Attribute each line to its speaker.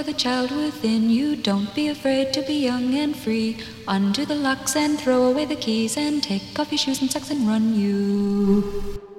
Speaker 1: for the child within you. Don't be afraid to be young and free. Undo the locks and throw away the keys and take off your shoes and socks and run you.